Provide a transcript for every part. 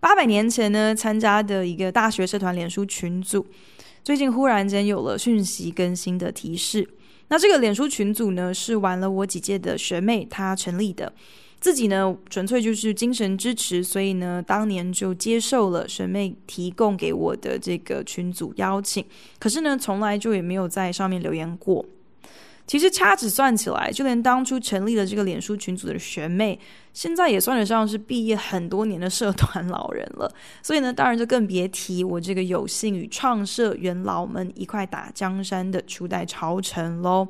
八百年前呢，参加的一个大学社团脸书群组，最近忽然间有了讯息更新的提示。那这个脸书群组呢，是玩了我几届的学妹她成立的，自己呢纯粹就是精神支持，所以呢当年就接受了学妹提供给我的这个群组邀请。可是呢，从来就也没有在上面留言过。其实掐指算起来，就连当初成立了这个脸书群组的学妹，现在也算得上是毕业很多年的社团老人了。所以呢，当然就更别提我这个有幸与创社元老们一块打江山的初代朝臣喽。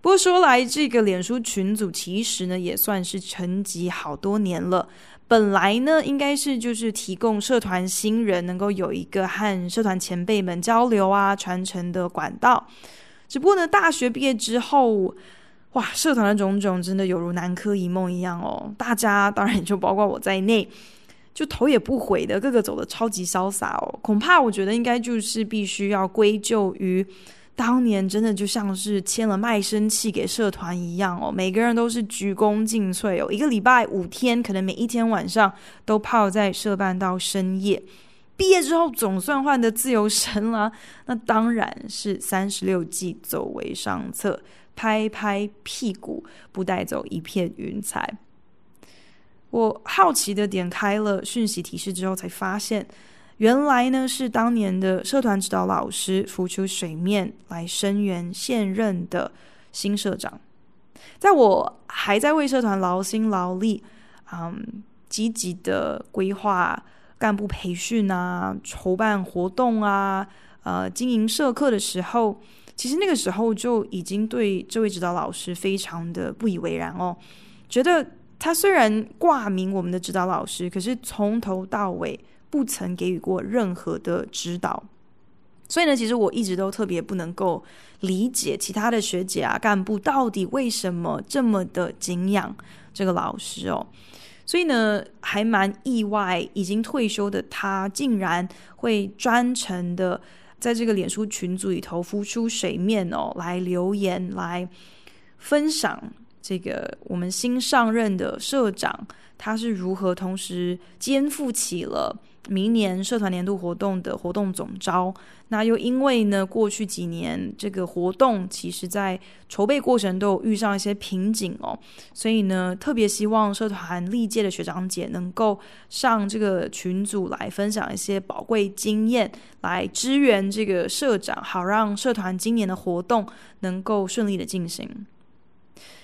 不过说来，这个脸书群组其实呢也算是沉寂好多年了。本来呢，应该是就是提供社团新人能够有一个和社团前辈们交流啊、传承的管道。只不过呢，大学毕业之后，哇，社团的种种真的有如南柯一梦一样哦。大家当然就包括我在内，就头也不回的，个个走得超级潇洒哦。恐怕我觉得应该就是必须要归咎于当年真的就像是签了卖身契给社团一样哦，每个人都是鞠躬尽瘁哦，一个礼拜五天，可能每一天晚上都泡在社办到深夜。毕业之后总算换得自由身了，那当然是三十六计，走为上策，拍拍屁股不带走一片云彩。我好奇的点开了讯息提示之后，才发现原来呢是当年的社团指导老师浮出水面来声援现任的新社长。在我还在为社团劳心劳力，嗯，积极的规划。干部培训啊，筹办活动啊，呃，经营社课的时候，其实那个时候就已经对这位指导老师非常的不以为然哦，觉得他虽然挂名我们的指导老师，可是从头到尾不曾给予过任何的指导，所以呢，其实我一直都特别不能够理解其他的学姐啊、干部到底为什么这么的敬仰这个老师哦。所以呢，还蛮意外，已经退休的他竟然会专程的在这个脸书群组里头浮出水面哦，来留言，来分享这个我们新上任的社长他是如何同时肩负起了。明年社团年度活动的活动总招，那又因为呢，过去几年这个活动其实在筹备过程都有遇上一些瓶颈哦，所以呢，特别希望社团历届的学长姐能够上这个群组来分享一些宝贵经验，来支援这个社长，好让社团今年的活动能够顺利的进行。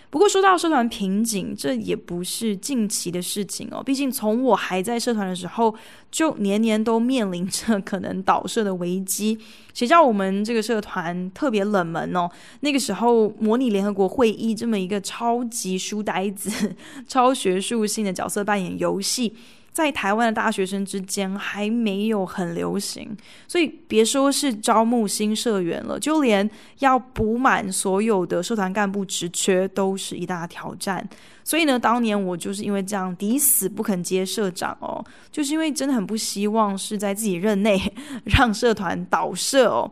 不过说到社团瓶颈，这也不是近期的事情哦。毕竟从我还在社团的时候，就年年都面临着可能倒社的危机。谁叫我们这个社团特别冷门哦？那个时候模拟联合国会议这么一个超级书呆子、超学术性的角色扮演游戏。在台湾的大学生之间还没有很流行，所以别说是招募新社员了，就连要补满所有的社团干部职缺都是一大挑战。所以呢，当年我就是因为这样抵死不肯接社长哦，就是因为真的很不希望是在自己任内 让社团倒社哦。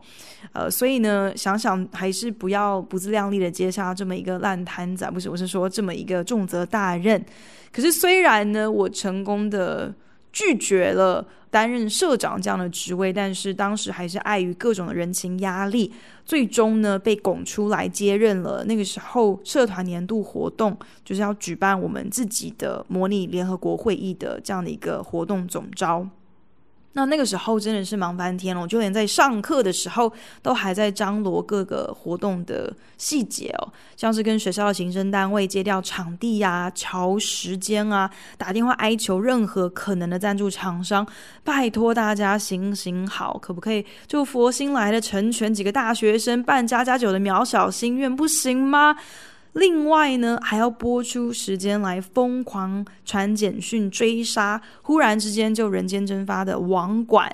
呃，所以呢，想想还是不要不自量力的接下这么一个烂摊子，不是，我是说这么一个重责大任。可是，虽然呢，我成功的拒绝了担任社长这样的职位，但是当时还是碍于各种的人情压力，最终呢被拱出来接任了。那个时候，社团年度活动就是要举办我们自己的模拟联合国会议的这样的一个活动总招。那那个时候真的是忙翻天了，就连在上课的时候都还在张罗各个活动的细节哦，像是跟学校的行政单位借调场地呀、啊、乔时间啊，打电话哀求任何可能的赞助厂商，拜托大家行行好，可不可以就佛心来的成全几个大学生办家家酒的渺小心愿，不行吗？另外呢，还要拨出时间来疯狂传简讯追杀，忽然之间就人间蒸发的网管，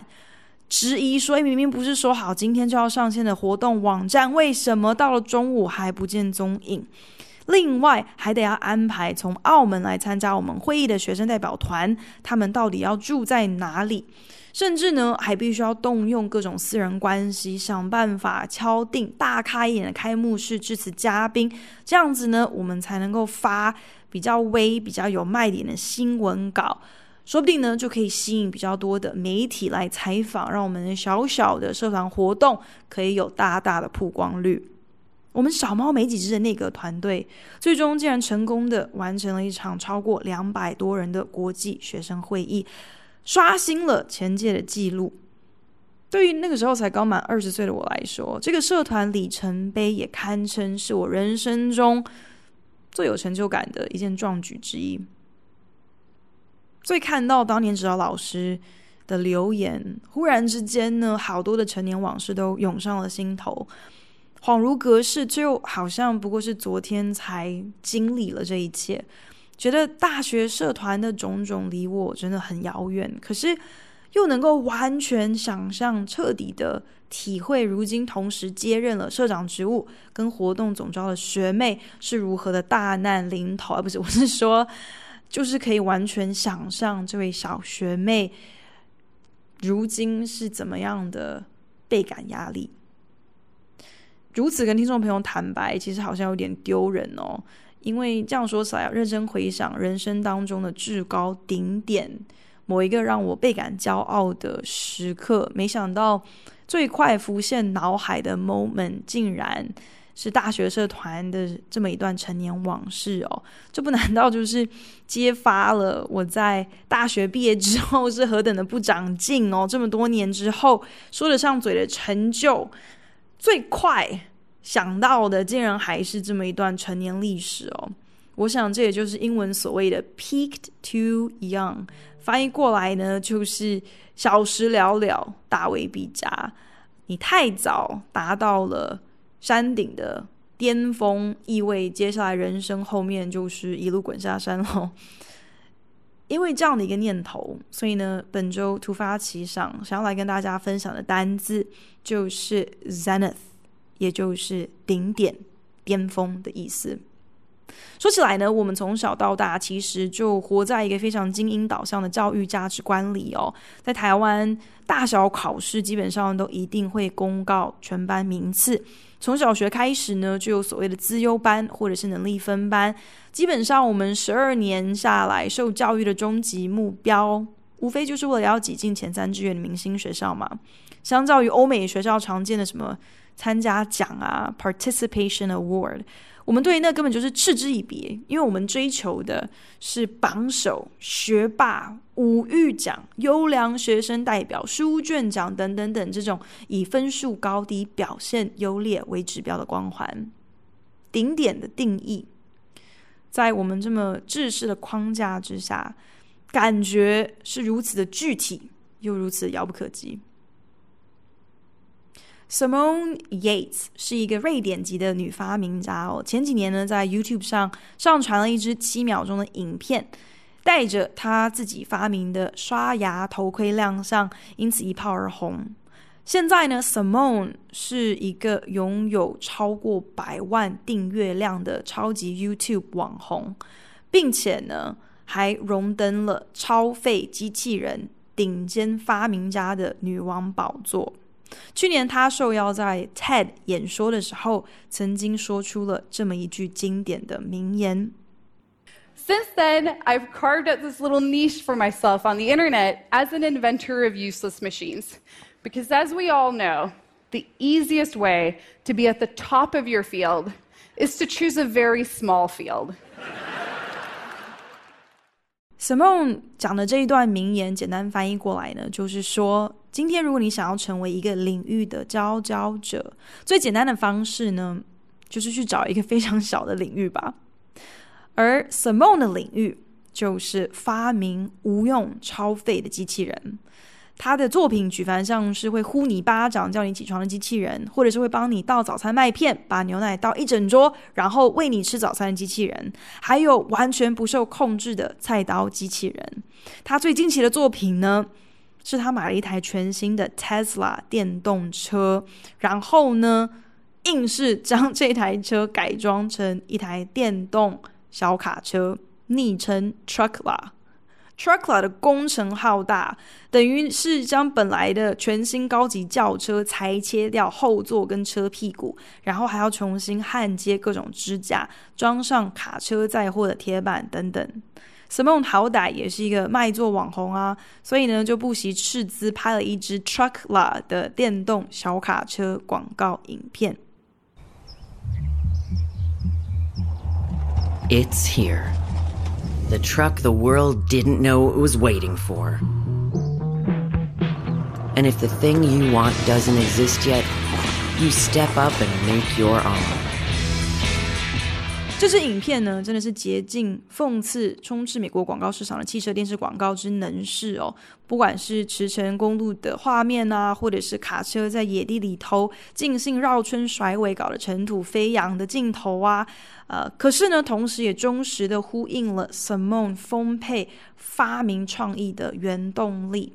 质疑说：“明明不是说好今天就要上线的活动网站，为什么到了中午还不见踪影？”另外，还得要安排从澳门来参加我们会议的学生代表团，他们到底要住在哪里？甚至呢，还必须要动用各种私人关系，想办法敲定大开眼的开幕式致辞嘉宾，这样子呢，我们才能够发比较微、比较有卖点的新闻稿，说不定呢，就可以吸引比较多的媒体来采访，让我们小小的社团活动可以有大大的曝光率。我们小猫没几只的内阁团队，最终竟然成功的完成了一场超过两百多人的国际学生会议。刷新了前届的记录。对于那个时候才刚满二十岁的我来说，这个社团里程碑也堪称是我人生中最有成就感的一件壮举之一。所以看到当年指导老师的留言，忽然之间呢，好多的陈年往事都涌上了心头，恍如隔世，就好像不过是昨天才经历了这一切。觉得大学社团的种种离我真的很遥远，可是又能够完全想象、彻底的体会，如今同时接任了社长职务跟活动总招的学妹是如何的大难临头，而不是我是说，就是可以完全想象这位小学妹如今是怎么样的倍感压力。如此跟听众朋友坦白，其实好像有点丢人哦。因为这样说起来，认真回想人生当中的至高顶点，某一个让我倍感骄傲的时刻，没想到最快浮现脑海的 moment，竟然是大学社团的这么一段成年往事哦。这不难道就是揭发了我在大学毕业之后是何等的不长进哦？这么多年之后，说得上嘴的成就，最快。想到的竟然还是这么一段成年历史哦！我想这也就是英文所谓的 “peaked too young”，翻译过来呢就是“小时了了，大未必佳”。你太早达到了山顶的巅峰，意味接下来人生后面就是一路滚下山喽。因为这样的一个念头，所以呢，本周突发奇想，想要来跟大家分享的单字就是 “zenith”。也就是顶点、巅峰的意思。说起来呢，我们从小到大其实就活在一个非常精英导向的教育价值观里哦。在台湾，大小考试基本上都一定会公告全班名次。从小学开始呢，就有所谓的资优班或者是能力分班。基本上，我们十二年下来受教育的终极目标，无非就是为了要挤进前三志愿的明星学校嘛。相较于欧美学校常见的什么。参加奖啊，participation award，我们对那根本就是嗤之以鼻，因为我们追求的是榜首、学霸、五育奖、优良学生代表、书卷奖等等等这种以分数高低、表现优劣为指标的光环。顶点的定义，在我们这么制式的框架之下，感觉是如此的具体，又如此遥不可及。Simone Yates 是一个瑞典籍的女发明家哦。前几年呢，在 YouTube 上上传了一支七秒钟的影片，带着她自己发明的刷牙头盔亮相，因此一炮而红。现在呢，Simone 是一个拥有超过百万订阅量的超级 YouTube 网红，并且呢，还荣登了超费机器人顶尖发明家的女王宝座。去年他受邀在 TED 演说的时候，曾经说出了这么一句经典的名言：“Since then, I've carved out this little niche for myself on the internet as an inventor of useless machines. Because as we all know, the easiest way to be at the top of your field is to choose a very small field.” Simon 讲的这一段名言，简单翻译过来呢，就是说。今天，如果你想要成为一个领域的佼佼者，最简单的方式呢，就是去找一个非常小的领域吧。而 Simon 的领域就是发明无用超废的机器人。他的作品举凡像是会呼你巴掌叫你起床的机器人，或者是会帮你倒早餐麦片，把牛奶倒一整桌，然后喂你吃早餐的机器人，还有完全不受控制的菜刀机器人。他最惊奇的作品呢，是他买了一台全新的 Tesla 电动车，然后呢，硬是将这台车改装成一台电动小卡车，昵称 Truckla。Truckla 的工程浩大，等于是将本来的全新高级轿车裁切掉后座跟车屁股，然后还要重新焊接各种支架，装上卡车载货的铁板等等。Simon 好歹也是一个卖座网红啊，所以呢就不惜斥资拍了一支 Truckla 的电动小卡车广告影片。It's here. The truck the world didn't know it was waiting for. And if the thing you want doesn't exist yet, you step up and make your own. 这支影片呢，真的是竭尽讽刺充斥美国广告市场的汽车电视广告之能事哦。不管是驰骋公路的画面啊，或者是卡车在野地里头尽兴绕圈甩尾，搞得尘土飞扬的镜头啊，呃，可是呢，同时也忠实的呼应了 Simone 丰沛发明创意的原动力。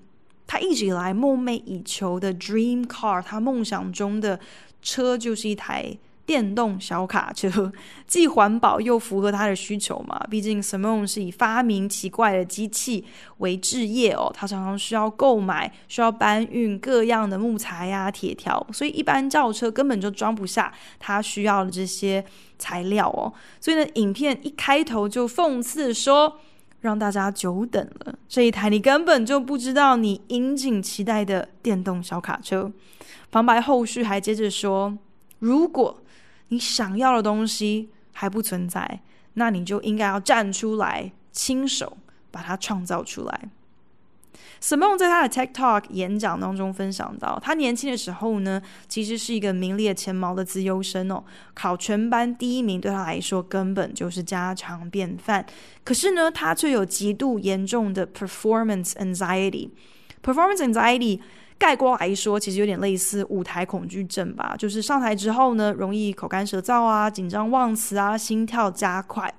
他一直以来梦寐以求的 Dream Car，他梦想中的车就是一台。电动小卡车 既环保又符合他的需求嘛？毕竟 Simon 是以发明奇怪的机器为职业哦，他常常需要购买、需要搬运各样的木材呀、啊、铁条，所以一般轿车根本就装不下他需要的这些材料哦。所以呢，影片一开头就讽刺说：“让大家久等了，这一台你根本就不知道你引颈期待的电动小卡车。”旁白后续还接着说：“如果。”你想要的东西还不存在，那你就应该要站出来，亲手把它创造出来。Simone 在他的 TED Talk 演讲当中分享到，他年轻的时候呢，其实是一个名列前茅的资优生哦，考全班第一名对他来说根本就是家常便饭。可是呢，他却有极度严重的 performance anxiety。performance anxiety 概括来说，其实有点类似舞台恐惧症吧，就是上台之后呢，容易口干舌燥啊，紧张忘词啊，心跳加快。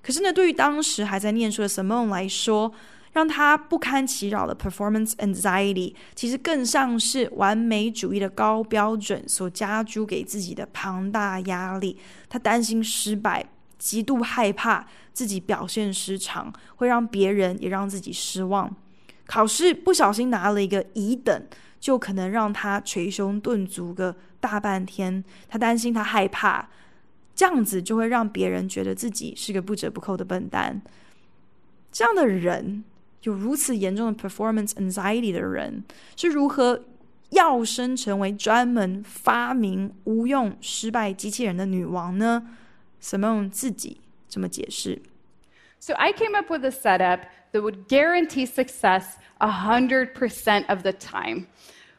可是呢，对于当时还在念书的 Simone 来说，让他不堪其扰的 performance anxiety，其实更像是完美主义的高标准所加诸给自己的庞大压力。他担心失败，极度害怕自己表现失常，会让别人也让自己失望。考试不小心拿了一个乙等，就可能让他捶胸顿足个大半天。他担心，他害怕，这样子就会让别人觉得自己是个不折不扣的笨蛋。这样的人，有如此严重的 performance anxiety 的人，是如何跃升成为专门发明无用失败机器人的女王呢？Simone 自己这么解释。So I came up with a setup that would guarantee success 100% of the time.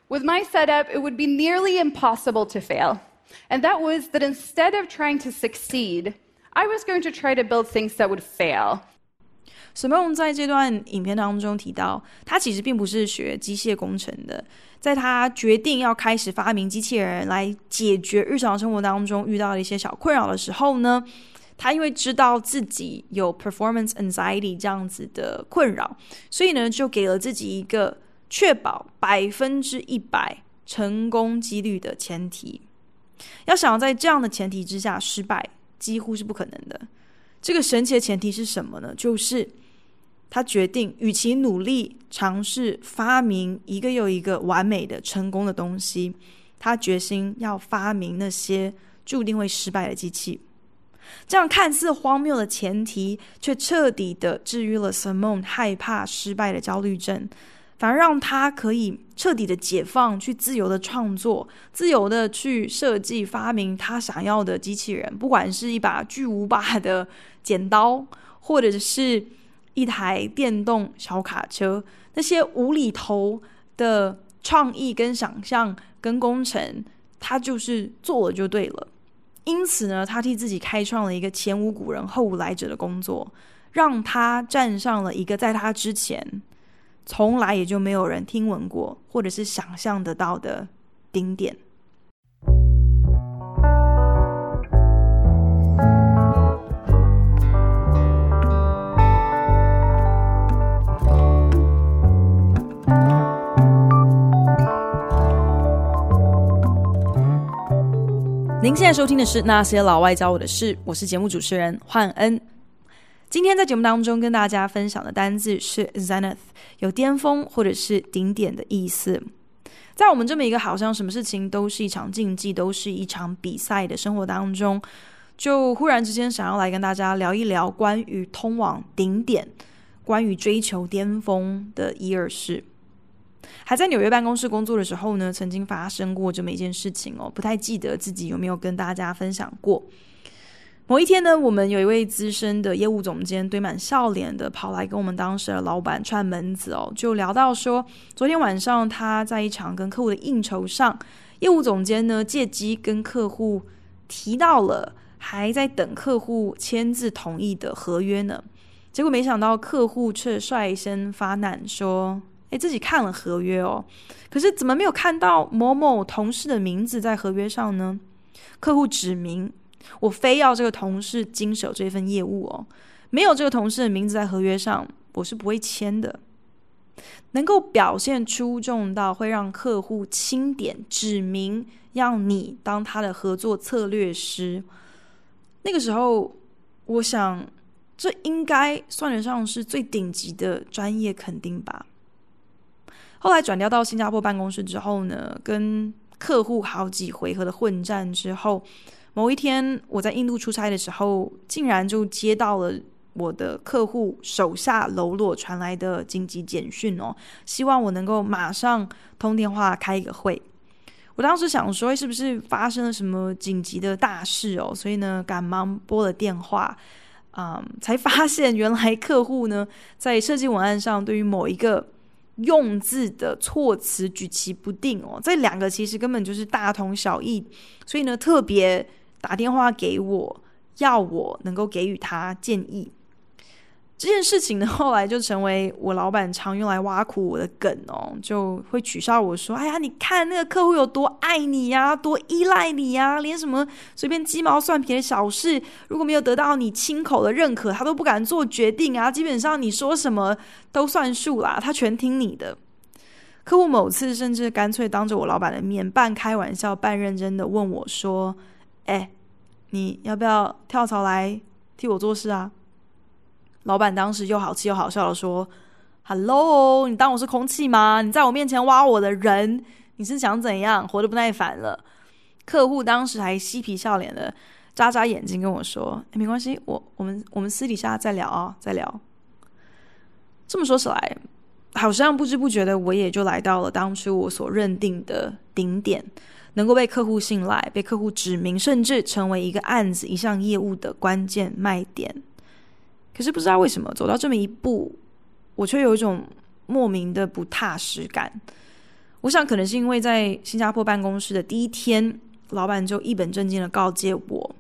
With my setup, it would be nearly impossible to fail. And that was that instead of trying to succeed, I was going to try to build things that would fail. Simone 在这段影片当中提到，他其实并不是学机械工程的。在他决定要开始发明机器人来解决日常生活当中遇到的一些小困扰的时候呢， 他因为知道自己有 performance anxiety 这样子的困扰，所以呢，就给了自己一个确保百分之一百成功几率的前提。要想要在这样的前提之下失败，几乎是不可能的。这个神奇的前提是什么呢？就是他决定，与其努力尝试发明一个又一个完美的成功的东西，他决心要发明那些注定会失败的机器。这样看似荒谬的前提，却彻底的治愈了 Simon 害怕失败的焦虑症，反而让他可以彻底的解放，去自由的创作，自由的去设计发明他想要的机器人，不管是一把巨无霸的剪刀，或者是一台电动小卡车，那些无厘头的创意跟想象跟工程，他就是做了就对了。因此呢，他替自己开创了一个前无古人后无来者的工作，让他站上了一个在他之前从来也就没有人听闻过，或者是想象得到的顶点。您现在收听的是《那些老外教我的事》，我是节目主持人焕恩。今天在节目当中跟大家分享的单字是 zenith，有巅峰或者是顶点的意思。在我们这么一个好像什么事情都是一场竞技，都是一场比赛的生活当中，就忽然之间想要来跟大家聊一聊关于通往顶点、关于追求巅峰的一二事。还在纽约办公室工作的时候呢，曾经发生过这么一件事情哦，不太记得自己有没有跟大家分享过。某一天呢，我们有一位资深的业务总监，堆满笑脸的跑来跟我们当时的老板串门子哦，就聊到说，昨天晚上他在一场跟客户的应酬上，业务总监呢借机跟客户提到了还在等客户签字同意的合约呢，结果没想到客户却率先发难说。诶，自己看了合约哦，可是怎么没有看到某某同事的名字在合约上呢？客户指明，我非要这个同事经手这份业务哦，没有这个同事的名字在合约上，我是不会签的。能够表现出众到会让客户钦点指明，让你当他的合作策略师，那个时候，我想这应该算得上是最顶级的专业肯定吧。后来转调到新加坡办公室之后呢，跟客户好几回合的混战之后，某一天我在印度出差的时候，竟然就接到了我的客户手下喽啰传来的紧急简讯哦，希望我能够马上通电话开一个会。我当时想说，是不是发生了什么紧急的大事哦？所以呢，赶忙拨了电话，嗯，才发现原来客户呢在设计文案上对于某一个。用字的措辞举棋不定哦，这两个其实根本就是大同小异，所以呢，特别打电话给我，要我能够给予他建议。这件事情呢，后来就成为我老板常用来挖苦我的梗哦，就会取笑我说：“哎呀，你看那个客户有多爱你呀，多依赖你呀，连什么随便鸡毛蒜皮的小事，如果没有得到你亲口的认可，他都不敢做决定啊。基本上你说什么都算数啦，他全听你的。”客户某次甚至干脆当着我老板的面，半开玩笑半认真的问我说：“哎，你要不要跳槽来替我做事啊？”老板当时又好气又好笑的说：“Hello，你当我是空气吗？你在我面前挖我的人，你是想怎样？活得不耐烦了？”客户当时还嬉皮笑脸的眨眨眼睛跟我说：“哎，没关系，我我们我们私底下再聊啊，再聊。”这么说起来，好像不知不觉的我也就来到了当初我所认定的顶点，能够被客户信赖、被客户指明，甚至成为一个案子、一项业务的关键卖点。可是不知道为什么走到这么一步，我却有一种莫名的不踏实感。我想可能是因为在新加坡办公室的第一天，老板就一本正经的告诫我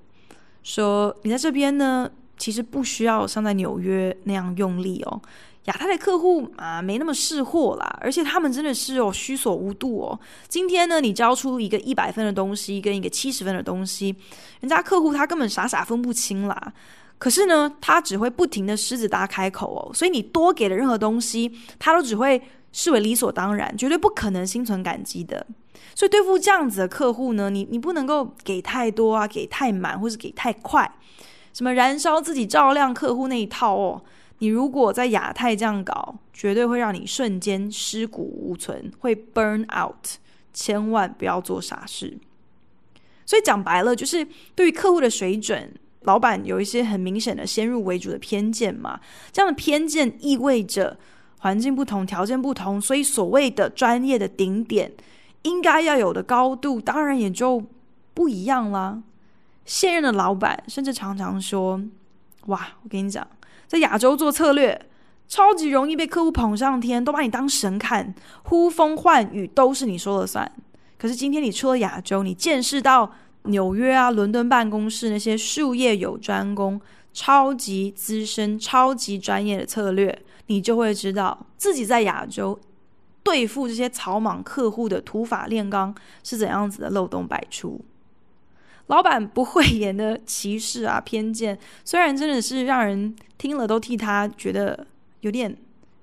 说：“你在这边呢，其实不需要像在纽约那样用力哦。亚太的客户啊，没那么识货啦，而且他们真的是哦虚所无度哦。今天呢，你交出一个一百分的东西跟一个七十分的东西，人家客户他根本傻傻分不清啦。”可是呢，他只会不停的狮子大开口哦，所以你多给的任何东西，他都只会视为理所当然，绝对不可能心存感激的。所以对付这样子的客户呢，你你不能够给太多啊，给太满，或是给太快，什么燃烧自己照亮客户那一套哦，你如果在亚太这样搞，绝对会让你瞬间尸骨无存，会 burn out，千万不要做傻事。所以讲白了，就是对于客户的水准。老板有一些很明显的先入为主的偏见嘛，这样的偏见意味着环境不同、条件不同，所以所谓的专业的顶点应该要有的高度，当然也就不一样啦。现任的老板甚至常常说：“哇，我跟你讲，在亚洲做策略超级容易被客户捧上天，都把你当神看，呼风唤雨都是你说了算。可是今天你出了亚洲，你见识到。”纽约啊，伦敦办公室那些术业有专攻、超级资深、超级专业的策略，你就会知道自己在亚洲对付这些草莽客户的土法炼钢是怎样子的漏洞百出。老板不讳言的歧视啊、偏见，虽然真的是让人听了都替他觉得有点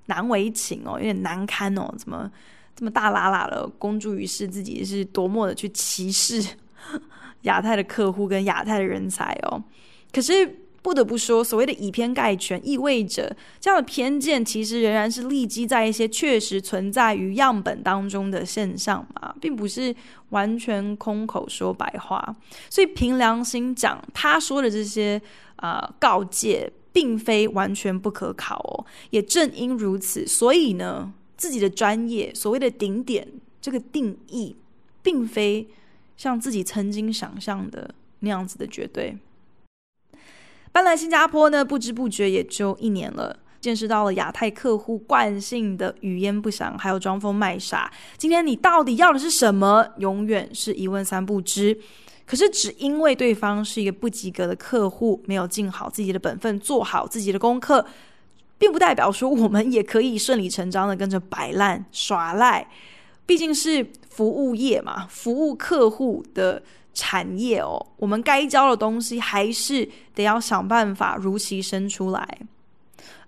难为情哦，有点难堪哦，怎么这么大喇喇的公诸于世，自己是多么的去歧视亚太的客户跟亚太的人才哦，可是。不得不说，所谓的以偏概全，意味着这样的偏见其实仍然是立基在一些确实存在于样本当中的现象嘛，并不是完全空口说白话。所以凭良心讲，他说的这些啊、告诫，并非完全不可考哦。也正因如此，所以呢，自己的专业所谓的顶点这个定义，并非像自己曾经想象的那样子的绝对。搬来新加坡呢，不知不觉也就一年了，见识到了亚太客户惯性的语焉不详，还有装疯卖傻。今天你到底要的是什么？永远是一问三不知。可是只因为对方是一个不及格的客户，没有尽好自己的本分，做好自己的功课，并不代表说我们也可以顺理成章的跟着摆烂耍赖。毕竟是服务业嘛，服务客户的。产业哦，我们该教的东西还是得要想办法如期生出来。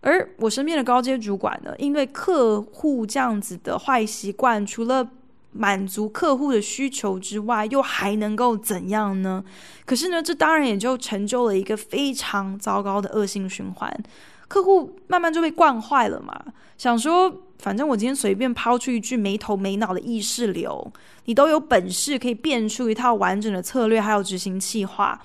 而我身边的高阶主管呢，因为客户这样子的坏习惯，除了满足客户的需求之外，又还能够怎样呢？可是呢，这当然也就成就了一个非常糟糕的恶性循环。客户慢慢就被惯坏了嘛，想说反正我今天随便抛出一句没头没脑的意识流，你都有本事可以变出一套完整的策略，还有执行计划，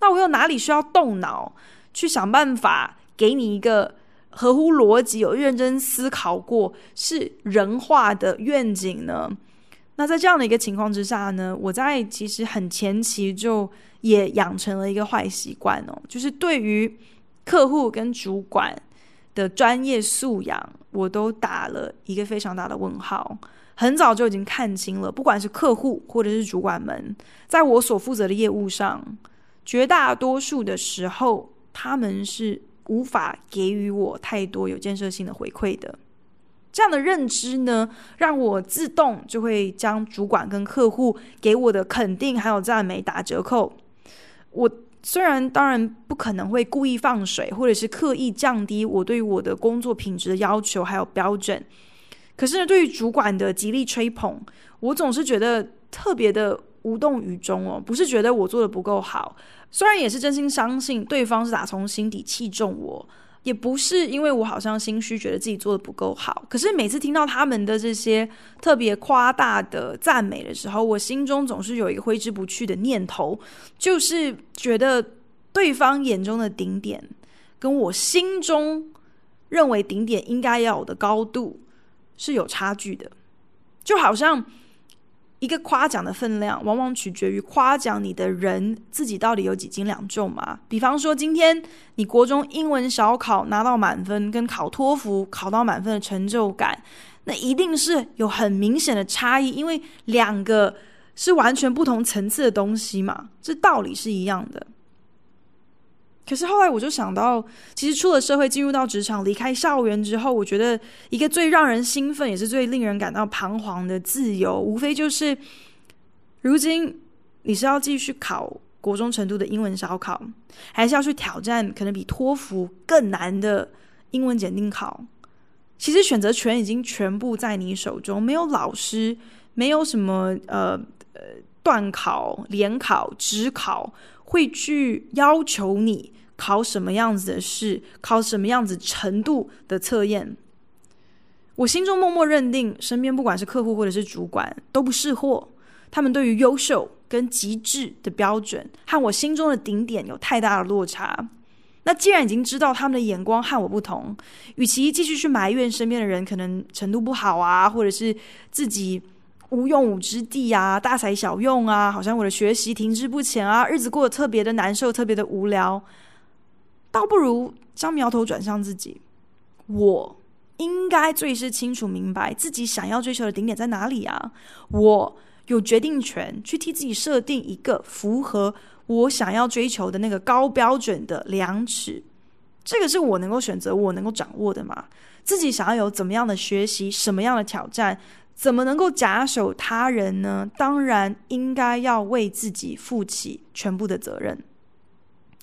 那我又哪里需要动脑去想办法给你一个合乎逻辑、有认真思考过、是人化的愿景呢？那在这样的一个情况之下呢，我在其实很前期就也养成了一个坏习惯哦，就是对于。客户跟主管的专业素养，我都打了一个非常大的问号。很早就已经看清了，不管是客户或者是主管们，在我所负责的业务上，绝大多数的时候，他们是无法给予我太多有建设性的回馈的。这样的认知呢，让我自动就会将主管跟客户给我的肯定还有赞美打折扣。我。虽然当然不可能会故意放水，或者是刻意降低我对于我的工作品质的要求还有标准，可是呢，对于主管的极力吹捧，我总是觉得特别的无动于衷哦。不是觉得我做的不够好，虽然也是真心相信对方是打从心底器重我。也不是因为我好像心虚，觉得自己做的不够好。可是每次听到他们的这些特别夸大的赞美的时候，我心中总是有一个挥之不去的念头，就是觉得对方眼中的顶点，跟我心中认为顶点应该要有的高度是有差距的，就好像。一个夸奖的分量，往往取决于夸奖你的人自己到底有几斤两重嘛。比方说，今天你国中英文小考拿到满分，跟考托福考到满分的成就感，那一定是有很明显的差异，因为两个是完全不同层次的东西嘛，这道理是一样的。可是后来我就想到，其实出了社会，进入到职场，离开校园之后，我觉得一个最让人兴奋，也是最令人感到彷徨的自由，无非就是，如今你是要继续考国中程度的英文小考，还是要去挑战可能比托福更难的英文检定考？其实选择权已经全部在你手中，没有老师，没有什么呃呃段考、联考、职考会去要求你。考什么样子的试，考什么样子程度的测验，我心中默默认定，身边不管是客户或者是主管都不识货，他们对于优秀跟极致的标准和我心中的顶点有太大的落差。那既然已经知道他们的眼光和我不同，与其继续去埋怨身边的人可能程度不好啊，或者是自己无用武之地啊，大材小用啊，好像我的学习停滞不前啊，日子过得特别的难受，特别的无聊。倒不如将苗头转向自己，我应该最是清楚明白自己想要追求的顶点在哪里啊！我有决定权去替自己设定一个符合我想要追求的那个高标准的量尺，这个是我能够选择、我能够掌握的吗？自己想要有怎么样的学习、什么样的挑战，怎么能够假手他人呢？当然应该要为自己负起全部的责任。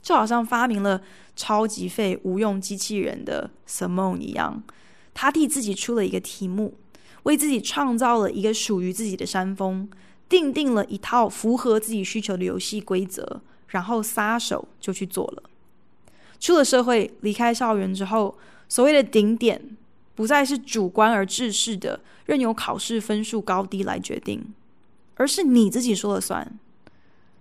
就好像发明了超级废无用机器人的 Simon 一样，他替自己出了一个题目，为自己创造了一个属于自己的山峰，定定了一套符合自己需求的游戏规则，然后撒手就去做了。出了社会，离开校园之后，所谓的顶点不再是主观而制式的，任由考试分数高低来决定，而是你自己说了算。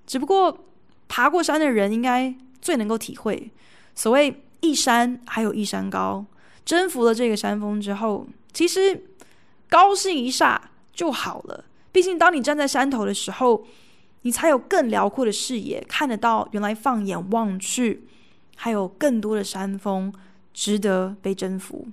只不过爬过山的人应该最能够体会，所谓一山还有一山高，征服了这个山峰之后，其实高兴一下就好了。毕竟，当你站在山头的时候，你才有更辽阔的视野，看得到原来放眼望去，还有更多的山峰值得被征服。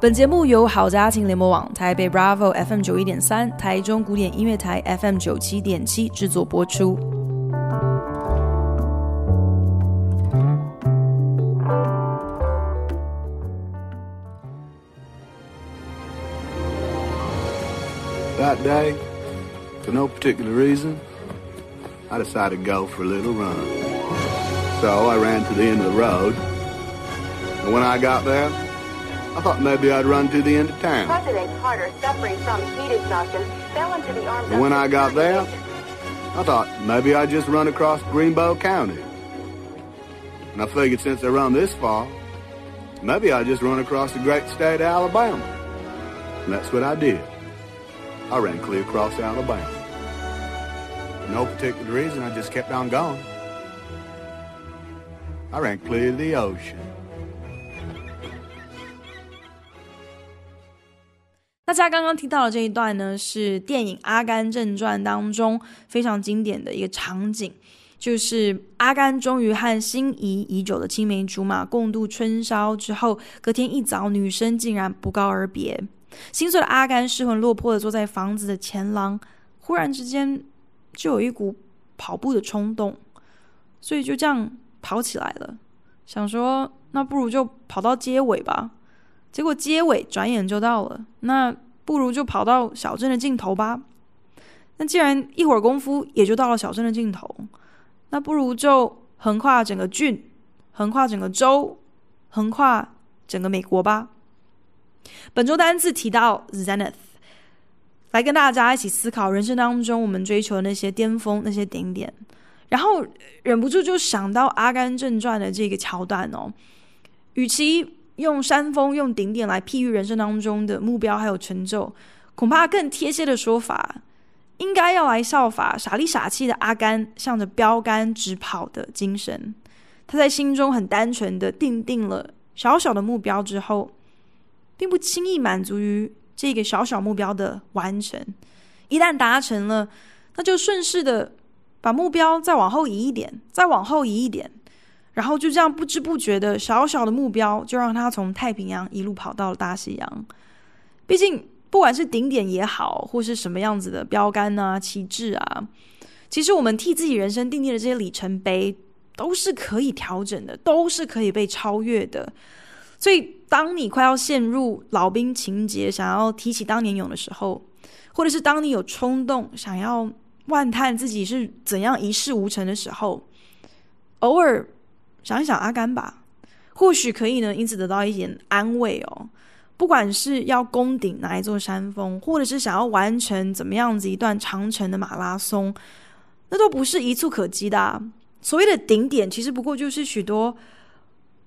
本节目由好家庭联播网、台北 Bravo FM 九一点三、台中古典音乐台 FM 九七点七制作播出。That day, for no particular reason, I decided to go for a little run. So I ran to the end of the road, and when I got there, I thought maybe I'd run to the end of town. President Carter, suffering from heat exhaustion, fell into the arms And when I got there, I thought maybe I'd just run across Greenbow County. And I figured since I run this far, maybe I'd just run across the great state of Alabama. And that's what I did. I ran clear across Alabama. For no particular reason, I just kept on going. I ran clear to the ocean. 大家刚刚听到的这一段呢，是电影《阿甘正传》当中非常经典的一个场景，就是阿甘终于和心仪已久的青梅竹马共度春宵之后，隔天一早，女生竟然不告而别，心碎的阿甘失魂落魄的坐在房子的前廊，忽然之间就有一股跑步的冲动，所以就这样跑起来了，想说那不如就跑到街尾吧。结果结尾转眼就到了，那不如就跑到小镇的尽头吧。那既然一会儿功夫也就到了小镇的尽头，那不如就横跨整个郡，横跨整个州，横跨整个美国吧。本周单字提到 zenith，来跟大家一起思考人生当中我们追求的那些巅峰、那些顶点，然后忍不住就想到《阿甘正传》的这个桥段哦，与其。用山峰、用顶点来譬喻人生当中的目标还有成就，恐怕更贴切的说法，应该要来效法傻里傻气的阿甘，向着标杆直跑的精神。他在心中很单纯的定定了小小的目标之后，并不轻易满足于这个小小目标的完成。一旦达成了，那就顺势的把目标再往后移一点，再往后移一点。然后就这样不知不觉的小小的目标，就让他从太平洋一路跑到了大西洋。毕竟，不管是顶点也好，或是什么样子的标杆啊、旗帜啊，其实我们替自己人生定定的这些里程碑，都是可以调整的，都是可以被超越的。所以，当你快要陷入老兵情节，想要提起当年勇的时候，或者是当你有冲动想要万叹自己是怎样一事无成的时候，偶尔。想一想阿甘吧，或许可以呢，因此得到一点安慰哦。不管是要攻顶哪一座山峰，或者是想要完成怎么样子一段长程的马拉松，那都不是一蹴可及的啊。所谓的顶点，其实不过就是许多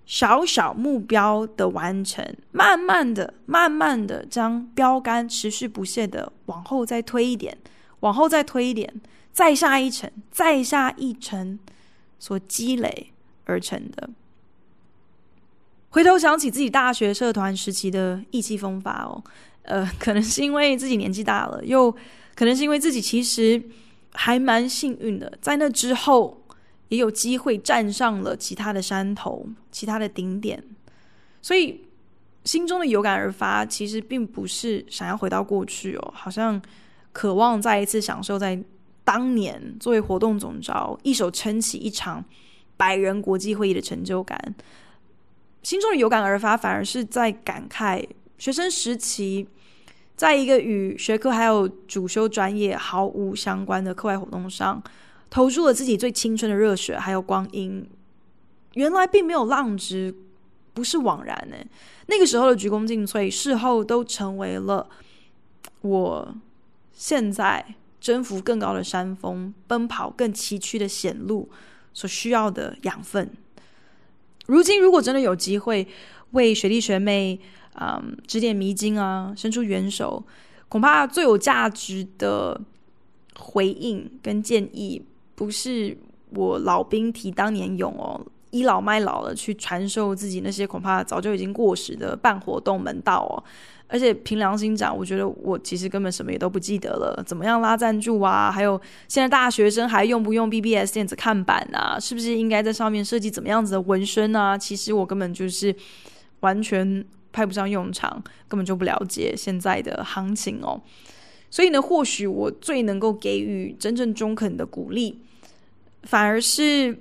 小小目标的完成，慢慢的、慢慢的将标杆持续不懈的往后再推一点，往后再推一点，再下一层，再下一层所积累。而成的。回头想起自己大学社团时期的意气风发哦，呃，可能是因为自己年纪大了，又可能是因为自己其实还蛮幸运的，在那之后也有机会站上了其他的山头、其他的顶点，所以心中的有感而发，其实并不是想要回到过去哦，好像渴望再一次享受在当年作为活动总召一手撑起一场百人国际会议的成就感。心中的有感而发，反而是在感慨学生时期，在一个与学科还有主修专业毫无相关的课外活动上，投入了自己最青春的热血还有光阴，原来并没有浪值。不是枉然呢。那个时候的鞠躬尽瘁，事后都成为了我现在征服更高的山峰、奔跑更崎岖的险路所需要的养分。如今，如果真的有机会为学弟学妹，嗯，指点迷津啊，伸出援手，恐怕最有价值的回应跟建议，不是我老兵提当年勇哦。倚老卖老了，去传授自己那些恐怕早就已经过时的办活动门道哦。而且凭良心讲，我觉得我其实根本什么也都不记得了。怎么样拉赞助啊？还有现在大学生还用不用 BBS 电子看板啊？是不是应该在上面设计怎么样子的纹身啊？其实我根本就是完全派不上用场，根本就不了解现在的行情哦。所以呢，或许我最能够给予真正中肯的鼓励，反而是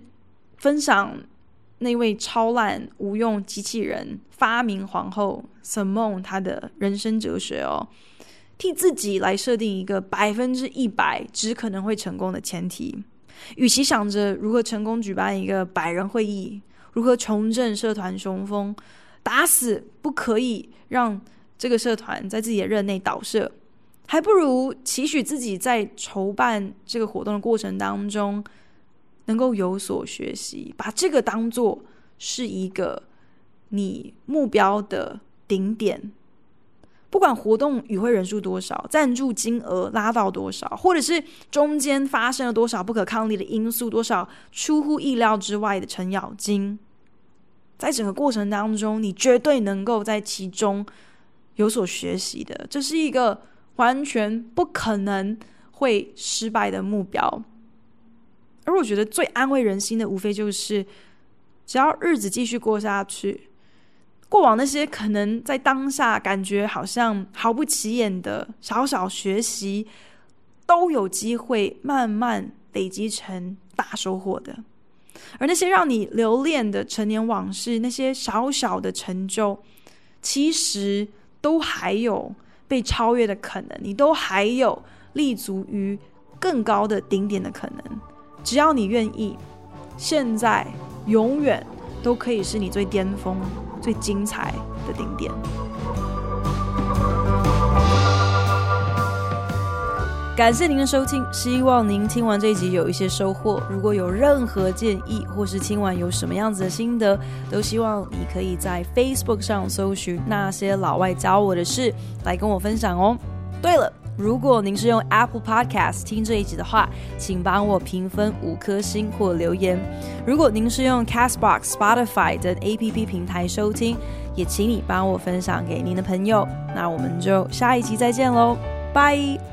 分享。那位超烂无用机器人发明皇后 s i m o n 她的人生哲学哦，替自己来设定一个百分之一百只可能会成功的前提。与其想着如何成功举办一个百人会议，如何重振社团雄风，打死不可以让这个社团在自己的任内倒社，还不如期许自己在筹办这个活动的过程当中。能够有所学习，把这个当做是一个你目标的顶点。不管活动与会人数多少，赞助金额拉到多少，或者是中间发生了多少不可抗力的因素，多少出乎意料之外的程咬金，在整个过程当中，你绝对能够在其中有所学习的。这是一个完全不可能会失败的目标。而我觉得最安慰人心的，无非就是只要日子继续过下去，过往那些可能在当下感觉好像毫不起眼的小小学习，都有机会慢慢累积成大收获的。而那些让你留恋的成年往事，那些小小的成就，其实都还有被超越的可能，你都还有立足于更高的顶点的可能。只要你愿意，现在永远都可以是你最巅峰、最精彩的顶点。感谢您的收听，希望您听完这一集有一些收获。如果有任何建议，或是听完有什么样子的心得，都希望你可以在 Facebook 上搜寻那些老外教我的事，来跟我分享哦。对了。如果您是用 Apple Podcast 听这一集的话，请帮我评分五颗星或留言。如果您是用 Castbox、Spotify 等 APP 平台收听，也请你帮我分享给您的朋友。那我们就下一集再见喽，拜。